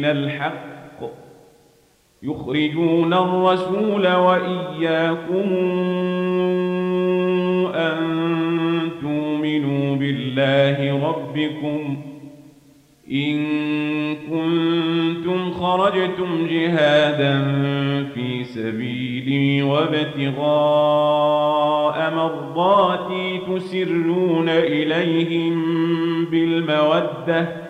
من الحق. يخرجون الرسول وإياكم أن تؤمنوا بالله ربكم. إن كنتم خرجتم جهادا في سبيلي وابتغاء مرضاتي تسرون إليهم بالمودة.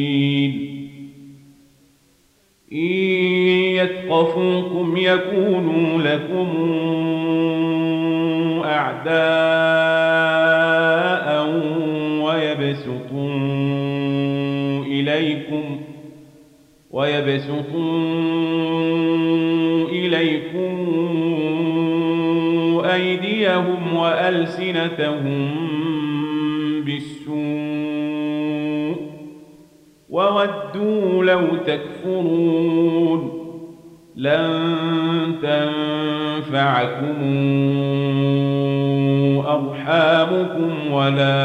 يثقفوكم يكونوا لكم أعداء ويبسطوا إليكم ويبسطوا إليكم أيديهم وألسنتهم بالسوء وودوا لو تكفرون لن تنفعكم أرحامكم ولا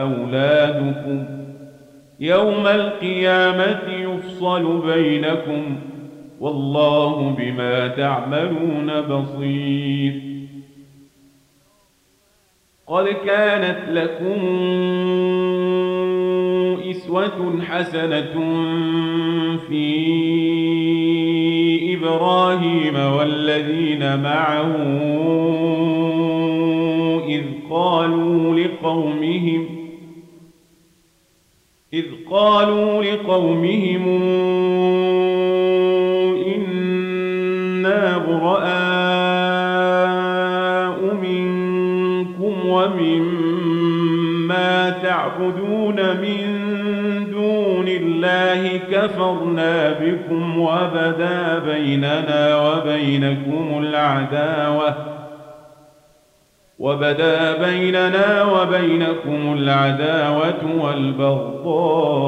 أولادكم. يوم القيامة يفصل بينكم. والله بما تعملون بصير. قد كانت لكم أسوة حسنة في إبراهيم والذين معه إذ قالوا لقومهم إذ قالوا لقومهم إنا براء منكم ومما تعبدون من كفرنا بكم وبدا بيننا وبينكم العداوة. وبدا بيننا وبينكم العداوة والبغضاء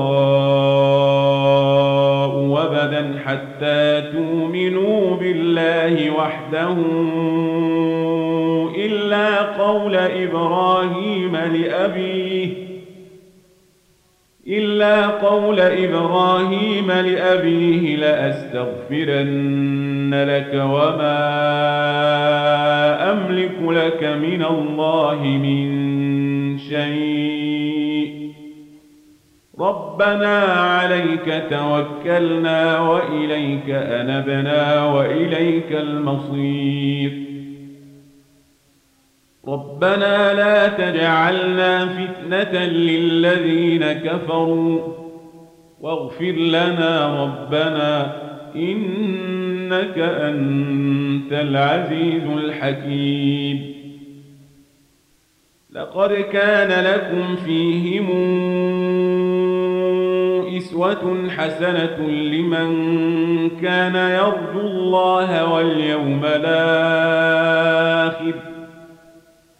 وبدا حتى تؤمنوا بالله وحده إلا قول إبراهيم لأبيه. إلا قول إبراهيم لأبيه لأستغفرن لك وما أملك لك من الله من شيء. ربنا عليك توكلنا وإليك أنبنا وإليك المصير. ربنا لا تجعلنا فتنة للذين كفروا. واغفر لنا ربنا إنك أنت العزيز الحكيم. لقد كان لكم فيهم إسوة حسنة لمن كان يرجو الله واليوم الآخر.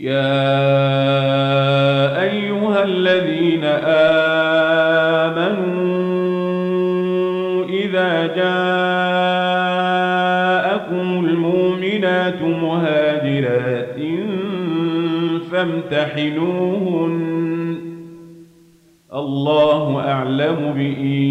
يا أيها الذين آمنوا إذا جاءكم المؤمنات مهاجرات فامتحنوهن. الله أعلم بإيمانهن.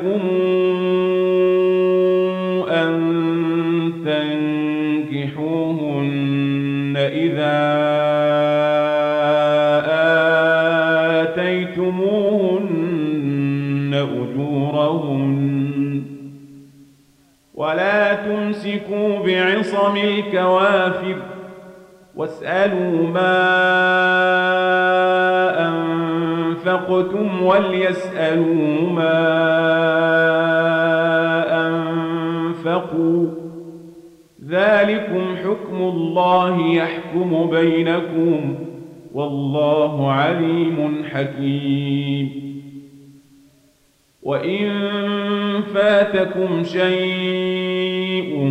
عليكم أن تنكحوهن إذا آتيتموهن أجورهن ولا تمسكوا بعصم الكوافر واسألوا ما أنفقتم وليسألوا ما أنفقوا ذلكم حكم الله يحكم بينكم والله عليم حكيم. وإن فاتكم شيء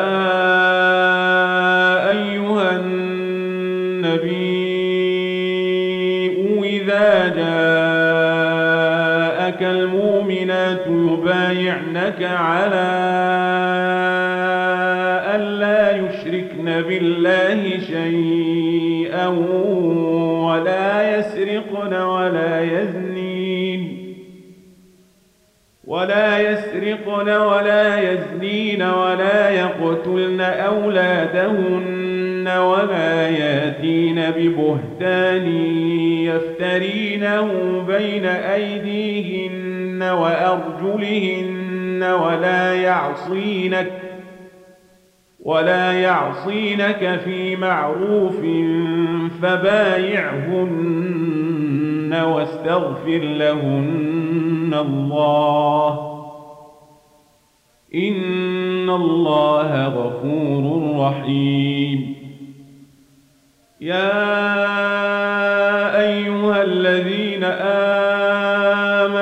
على ألا يشركن بالله شيئا ولا يسرقن ولا يزنين ولا يسرقن ولا يزنين ولا يقتلن أولادهن ولا يأتين ببهتان يفترينه بين أيديهن وأرجلهن ولا يعصينك ولا يعصينك في معروف فبايعهن واستغفر لهن الله إن الله غفور رحيم يا أيها الذين